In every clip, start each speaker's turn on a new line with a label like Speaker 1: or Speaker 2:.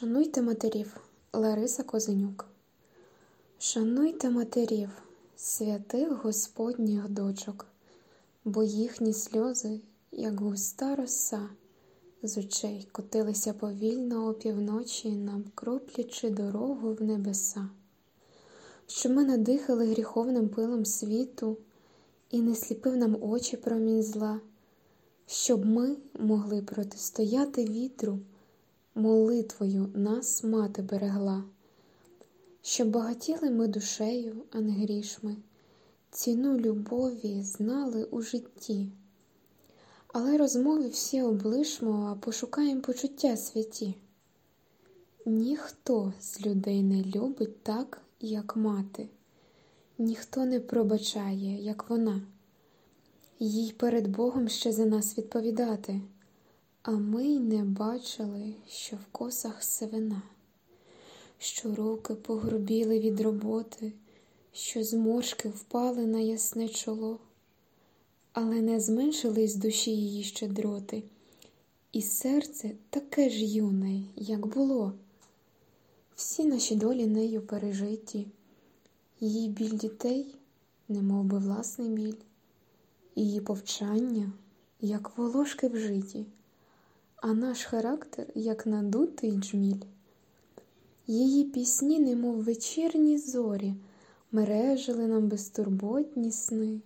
Speaker 1: Шануйте матерів, Лариса Козенюк. Шануйте матерів, святих Господніх дочок, бо їхні сльози, як густа роса, з очей котилися повільно опівночі, нам кроплячи дорогу в небеса, щоб ми надихали гріховним пилом світу і не сліпив нам очі промінь зла, щоб ми могли протистояти вітру молитвою нас мати берегла, щоб багатіли ми душею, а не грішми, ціну любові знали у житті. Але розмови всі облишмо, а пошукаємо почуття святі. Ніхто з людей не любить так, як мати, ніхто не пробачає, як вона, їй перед Богом ще за нас відповідати. А ми й не бачили, що в косах сивина, що руки погрубіли від роботи, що зморшки впали на ясне чоло, але не зменшились душі її щедроти, і серце таке ж юне, як було. Всі наші долі нею пережиті, її біль дітей, немов би власний біль, її повчання, як волошки в житті а наш характер, як надутий джміль. Її пісні, немов вечірні зорі, мережили нам безтурботні сни,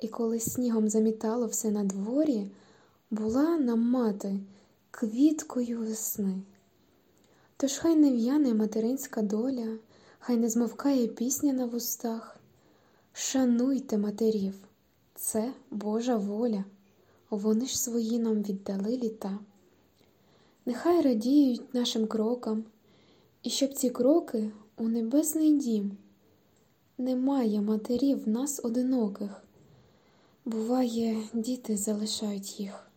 Speaker 1: і коли снігом замітало все на дворі, була нам мати квіткою весни. Тож хай не в'яне материнська доля, хай не змовкає пісня на вустах. Шануйте матерів, це Божа воля вони ж свої нам віддали літа. Нехай радіють нашим крокам, і щоб ці кроки у небесний дім. Немає матерів в нас одиноких, буває, діти залишають їх.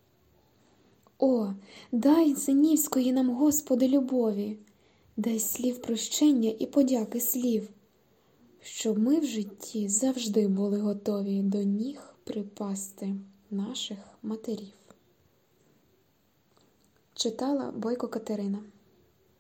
Speaker 1: О, дай синівської нам, Господи, любові, дай слів прощення і подяки слів, щоб ми в житті завжди були готові до ніг припасти наших матерів. Читала Бойко Катерина